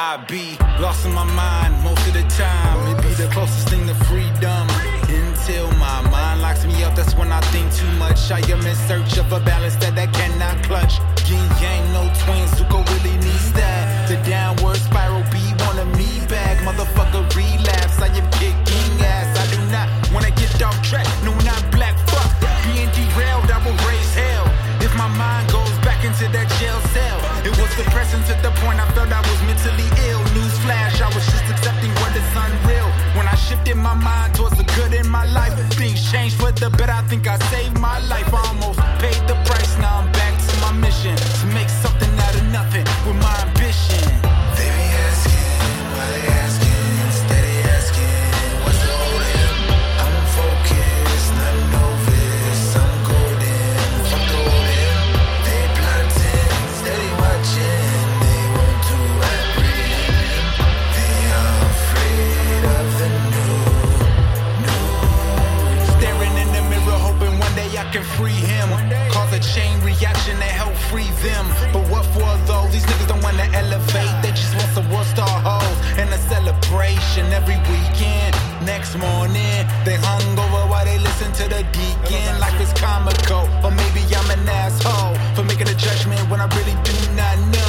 I be lost in my mind most of the time. It be the closest thing to freedom. Until my mind locks me up, that's when I think too much. I am in search of a balance that I cannot clutch. Yin yang, no twins, that. The downward spiral be one of me back. Motherfucker, relapse. I am kicking ass. I do not wanna get off track. No, not black. Fuck being derailed. I will raise hell if my mind goes back into that jail cell. It was depressing to the point I felt I was mentally ill. Newsflash, I was just accepting what is unreal. When I shifted my mind towards the good in my life, things changed for the better. I think I saved my life. Next morning, they hung over while they listen to the deacon. Life is comical, or maybe I'm an asshole for making a judgment when I really do not know.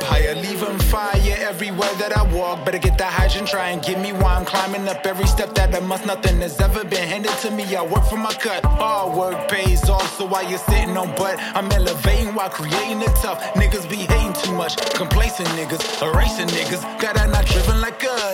Empire, leaving fire everywhere that I walk. Better get the hydrant, try and get me while I'm climbing up every step that I must. Nothing has ever been handed to me. I work for my cut, all work pays off. So while you're sitting on butt, I'm elevating while creating it tough. Niggas be hating too much, complacent niggas, erasing niggas. God, I'm not driven like us.